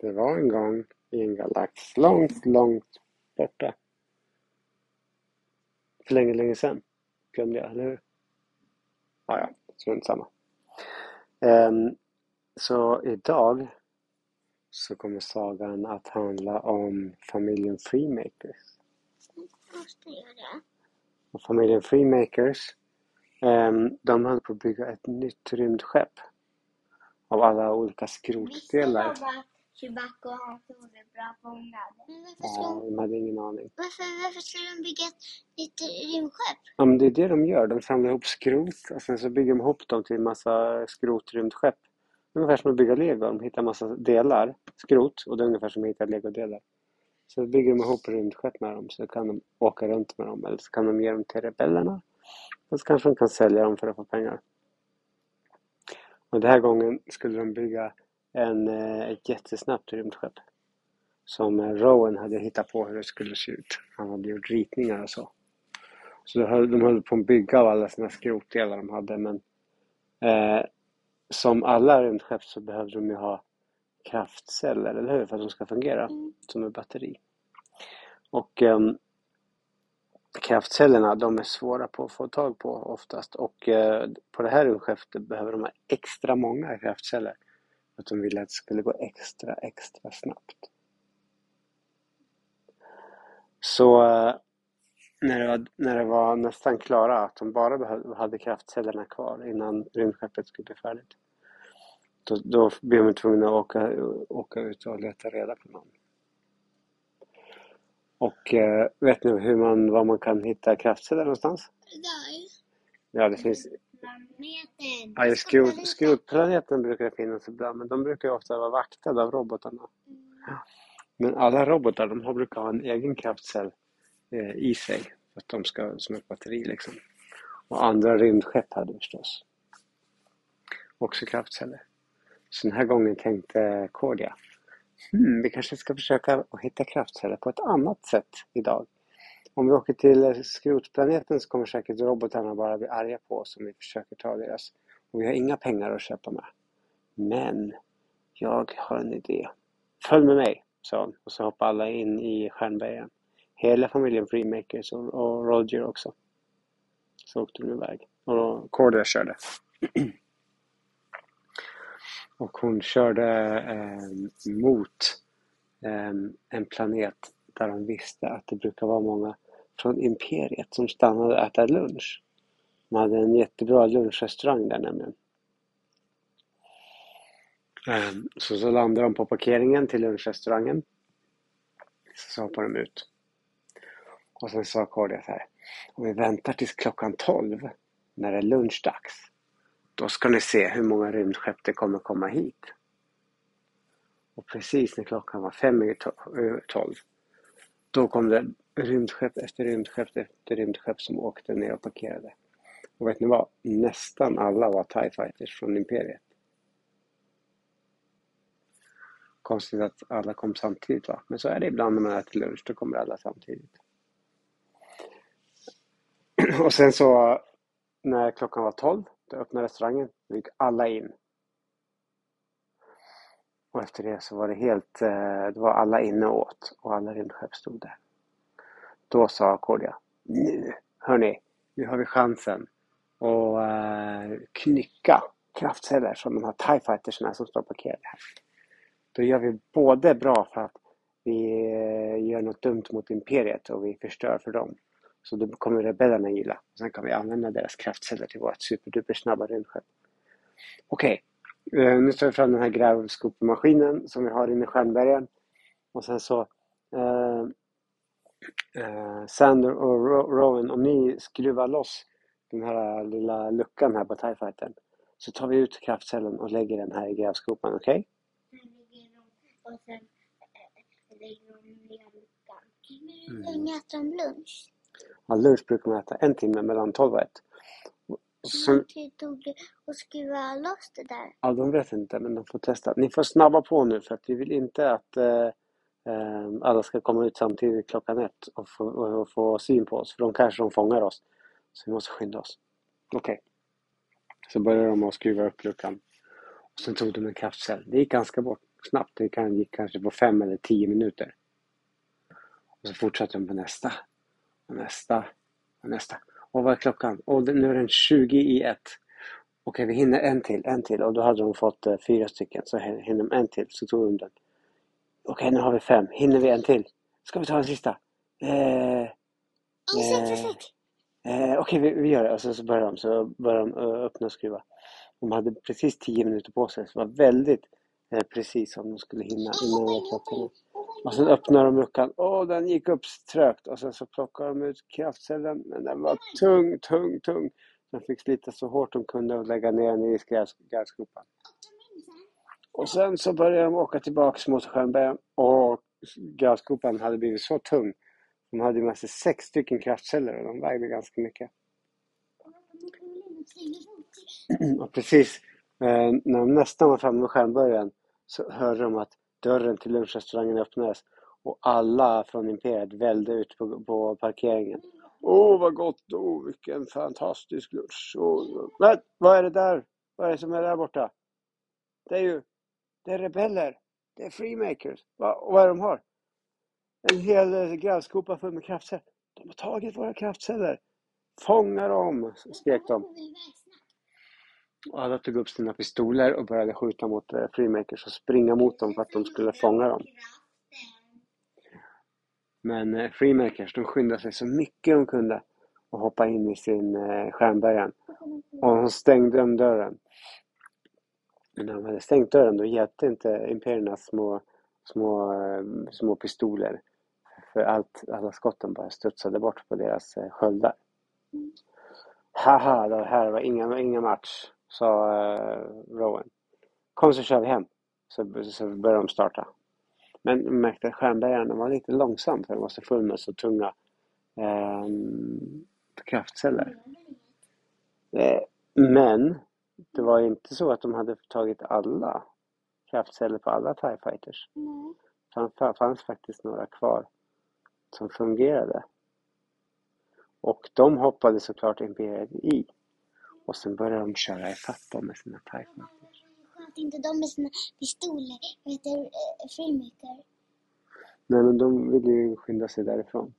Det var en gång i en galax långt, långt borta. För länge, länge sedan. Glömde jag, eller hur? Ja, ja, strunt samma. Um, så idag så kommer sagan att handla om familjen Freemakers. Måste? Och familjen Freemakers, um, de höll på att bygga ett nytt rymdskepp av alla olika skrotdelar. Chewbacca och Hans är bra fångade? Men varför ska, Ja, de hade ingen aning. varför, varför ska de bygga ett nytt rymdskepp? Ja, men det är det de gör. De samlar ihop skrot och sen så bygger de ihop dem till en massa skrotrymdskepp. Ungefär som att bygga lego. De hittar massa delar, skrot, och det är ungefär som att hitta legodelar. Så bygger de ihop rymdskepp med dem så kan de åka runt med dem eller så kan de ge dem till rebellerna. Och så kanske de kan sälja dem för att få pengar. Och den här gången skulle de bygga en, eh, ett jättesnabbt rymdskepp. Som eh, Rowan hade hittat på hur det skulle se ut. Han hade gjort ritningar och så. Så de höll, på att bygga av alla sina skrotdelar de hade men eh, som alla rymdskepp så behövde de ju ha kraftceller, eller hur? För att de ska fungera Mm. som ett batteri. Och ehm, kraftcellerna de är svåra på att få tag på oftast och eh, på det här rymdskeppet behöver de ha extra många kraftceller. Att de ville att det skulle gå extra, extra snabbt. Så eh, när det, var, när det var nästan klara att de bara behövde, hade kraftcellerna kvar innan rymdskeppet skulle bli färdigt. Då, då blev de tvungna att åka, åka ut och leta reda på någon. Och eh, vet ni hur man, var man kan hitta kraftceller någonstans? Där. Ja, det finns... Planeten. Ja, skrot, skrotplaneten brukar det finnas ibland, men de brukar ju ofta vara vaktade av robotarna. Men alla robotar, de har brukar ha en egen kraftcell eh, i sig. För att de ska, som ett batteri liksom. Och andra rymdskepp hade förstås också kraftceller. Så den här gången tänkte Cordia, hmm, vi kanske ska försöka att hitta kraftceller på ett annat sätt idag. Om vi åker till skrotplaneten så kommer säkert robotarna bara bli arga på oss om vi försöker ta deras. Och vi har inga pengar att köpa med. Men jag har en idé. Följ med mig, sa hon. Och så hoppade alla in i Stjärnbergen. Hela familjen Freemakers och, och Roger också. Så åkte de iväg. Och Cordia körde. och hon körde eh, mot eh, en planet där de visste att det brukar vara många från Imperiet som stannade och äta lunch. De hade en jättebra lunchrestaurang där nämligen. Ehm, så, så landade de på parkeringen till lunchrestaurangen. Så hoppade de ut. Och sen sa Cordia så här. Om vi väntar tills klockan 12 när det är lunchdags. Då ska ni se hur många rymdskepp det kommer komma hit. Och precis när klockan var fem i eh, tolv. Då kom det rymdskepp efter rymdskepp efter rymdskepp som åkte ner och parkerade. Och vet ni vad? Nästan alla var TIE fighters från Imperiet. Konstigt att alla kom samtidigt va? Men så är det ibland när man äter lunch, då kommer alla samtidigt. Och sen så när klockan var 12, då öppnade restaurangen, då gick alla in. Och efter det så var det helt, eh, det var alla inne och åt och alla rymdskepp stod där. Då sa Cordia, nu hörni, nu har vi chansen att eh, knycka kraftceller som de här TIE fightersna som står parkerade här. Då gör vi både bra för att vi eh, gör något dumt mot imperiet och vi förstör för dem. Så då kommer rebellerna gilla. Sen kan vi använda deras kraftceller till vårt superduper snabba rymdskepp. Okej, nu tar vi fram den här grävskopemaskinen som vi har inne i Stjärnbergen. Och sen så eh, eh, Sander och Ro- Rowan, om ni skruvar loss den här lilla luckan här på TIE så tar vi ut kraftcellen och lägger den här i grävskopan, okej? Eh. Hur Mm. länge äter de lunch? Ja, lunch brukar man äta en timme mellan 12 och 1. Hur Så, lång tid tog det att skruva loss det där? ja, de vet inte, men de får testa. Ni får snabba på nu för att vi vill inte att eh, eh, alla ska komma ut samtidigt klockan ett och få, och, och få syn på oss, för de kanske de fångar oss. Så vi måste skynda oss. Okej. Så började de att skruva upp luckan. Och sen tog de en kraftcell. Det gick ganska bort, snabbt. Det gick kanske på fem eller tio minuter. Och så fortsatte de på nästa. Och nästa. Och nästa. Och vad är klockan? Och nu är den 20 i ett. Okej, vi hinner en till, en till. Och då hade de fått eh, fyra stycken. Så hin- hinner de en till. Så tog de den. Okej, nu har vi fem. Hinner vi en till? Ska vi ta en sista? Eh, Eh. Eh, Okej, vi, vi gör det. Och sen så börjar de, så börjar de eh, öppna och skruva. De hade precis 10 minuter på sig. Så det var väldigt eh, precis om de skulle hinna innan klockan. Och sen öppnar de luckan. Åh, den gick upp trögt. Och sen så plockar de ut kraftcellen. Men den var tung, tung, tung. De fick slita så hårt de kunde och lägga ner den i gräs- Och sen så började de åka tillbaks mot Stjärnberg och gräsgropan hade blivit så tung. De hade med sig sex stycken kraftceller och de vägde ganska mycket. Och precis eh, när de nästan var framme vid skärmbörjan så hörde de att dörren till lunchrestaurangen öppnades och alla från Imperiet välde ut på, på parkeringen. Åh, vad gott! Åh, vilken fantastisk lunch! Oh, men, vad är det där? Vad är det som är där borta? Det är ju det är rebeller. Det är freemakers. Va, och vad är det de har? En hel grävskopa full med kraftceller. De har tagit våra kraftceller. Fånga dem! skrek de. Och alla tog upp sina pistoler och började skjuta mot eh, freemakers och springa mot dem för att de skulle fånga dem. Men eh, freemakers, de skyndade sig så mycket de kunde och hoppa in i sin eh, stjärnbärgare. Och de stängde om dörren. Men när de hade stängt dörren då hjälpte inte imperiernas små, små, små pistoler. För allt, alla skotten bara studsade bort på deras sköldar. Haha, det här var inga, inga match, sa eh, Rowan. Kom så kör vi hem. Så, så började de starta. Men de märkte att skärmbärgaren var lite långsam för den var så full med så tunga ehm, kraftceller. Eh, men det var inte så att de hade tagit alla kraftceller på alla TIE fighters. Det fann- fanns faktiskt några kvar som fungerade. Och de hoppade såklart Imperiet i. Och sen började de köra ifatt dem med sina TIE fighters. Sköt inte de med sina pistoler? Vad heter eh, Freemaker? Nej, men de ville ju skynda sig därifrån.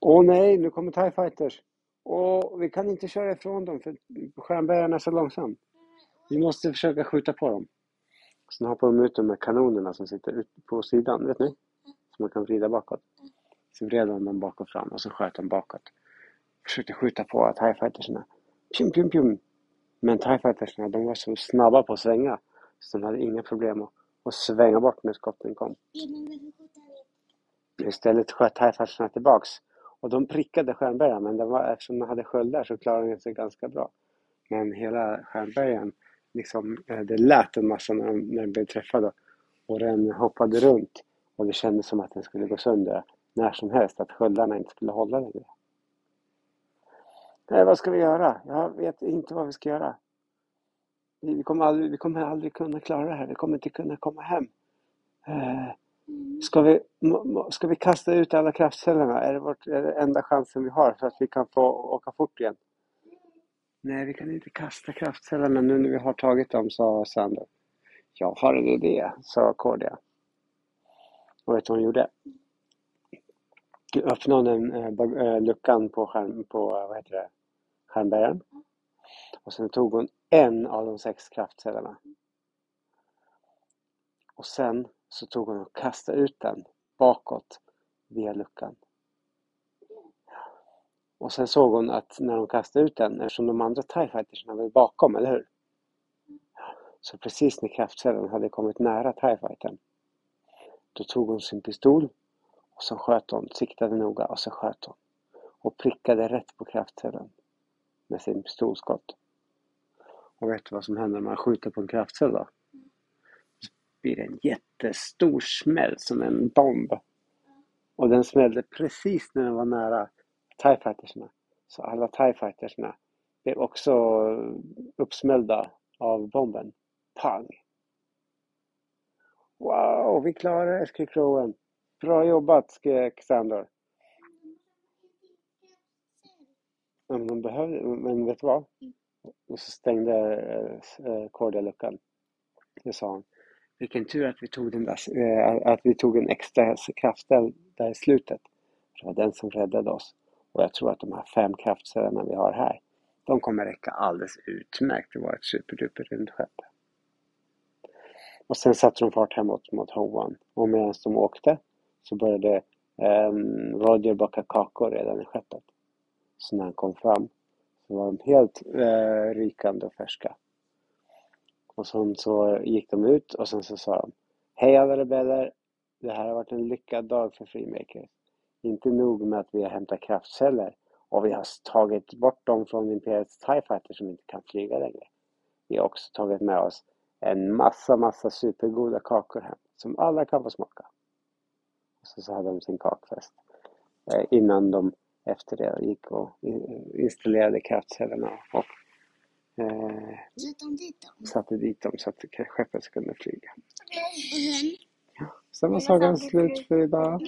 Åh nej, nu kommer TIE fighters. Åh, vi kan inte köra ifrån dem för stjärnbärgaren är så långsam. Vi måste försöka skjuta på dem. Sen hoppar de ut de här kanonerna som sitter ut på sidan, vet ni? Som man kan vrida bakåt. Så vred de dem bak och fram och så sköt de bakåt. Försökte skjuta på TIE fightersna. Pjum, pjum, pjum. Men TIE fightersna, de var så snabba på att svänga. Så de hade inga problem att, att svänga bort när skotten kom. Istället sköt TIE tillbaks. Och de prickade stjärnbärgaren men de var, eftersom de hade sköldar så klarade de sig ganska bra. Men hela stjärnbärgaren, liksom, eh, det lät en massa när, de, när den blev träffad. Och den hoppade runt och det kändes som att den skulle gå sönder när som helst. Att sköldarna inte skulle hålla längre. Nej, vad ska vi göra? Jag vet inte vad vi ska göra. Vi kommer aldrig, vi kommer aldrig kunna klara det här. Vi kommer inte kunna komma hem. Eh, Ska vi, ska vi kasta ut alla kraftcellerna? Är det, vårt, är det enda chansen vi har så att vi kan få åka fort igen? Nej, vi kan inte kasta kraftcellerna nu när vi har tagit dem, sa Sander. Jag har en idé, sa Cordia. Och vet du vad hon gjorde? Öppnade hon den, äh, luckan på, skärm, på eh, vad heter det, skärmbäraren. Och sen tog hon en av de sex kraftcellerna. Och sen så tog hon och kastade ut den bakåt via luckan. Och sen såg hon att när hon kastade ut den, eftersom de andra TIE fightersna var bakom, eller hur? Så precis när kraftcellen hade kommit nära TIE fightern, då tog hon sin pistol och så sköt hon, siktade noga och så sköt hon. Och prickade rätt på kraftcellen med sin pistolskott. Och vet du vad som händer när man skjuter på en kraftcell då? blir det en jättestor smäll som en bomb. Och den smällde precis när den var nära TIE fightersna. Så alla TIE fightersna blev också uppsmällda av bomben. Pang! Wow, vi klarade SK Crowen! Bra jobbat, skrek Sandor. Ja, men de behövde, men vet du vad? Och så stängde eh, eh Cordia luckan. Det sa han. vilken tur att vi tog, den där, eh, att vi tog en extra kraftcell där i slutet. Det var den som räddade oss. Och jag tror att de här fem kraftcellerna vi har här, de kommer räcka alldeles utmärkt. Det var ett superduper rymdskepp. Och sen satte de fart hemåt mot Hoan. Och medan de åkte så började um, Roger baka kakor redan i skeppet. Så när han kom fram så var de helt uh, rykande och färska. Och sen så gick de ut och sen så sa de Hej alla rebeller! Det här har varit en lyckad dag för Freemakers. Inte nog med att vi har hämtat kraftceller och vi har tagit bort dem från Imperiets TIE Fighter som inte kan flyga längre. Vi har också tagit med oss en massa, massa supergoda kakor hem som alla kan få smaka. Så, så hade de sin kakfest eh, innan de efter det gick och installerade kraftcellerna och eh, satte dit dem så att skeppet skulle flyga. Ja, sen var sagan slut för idag.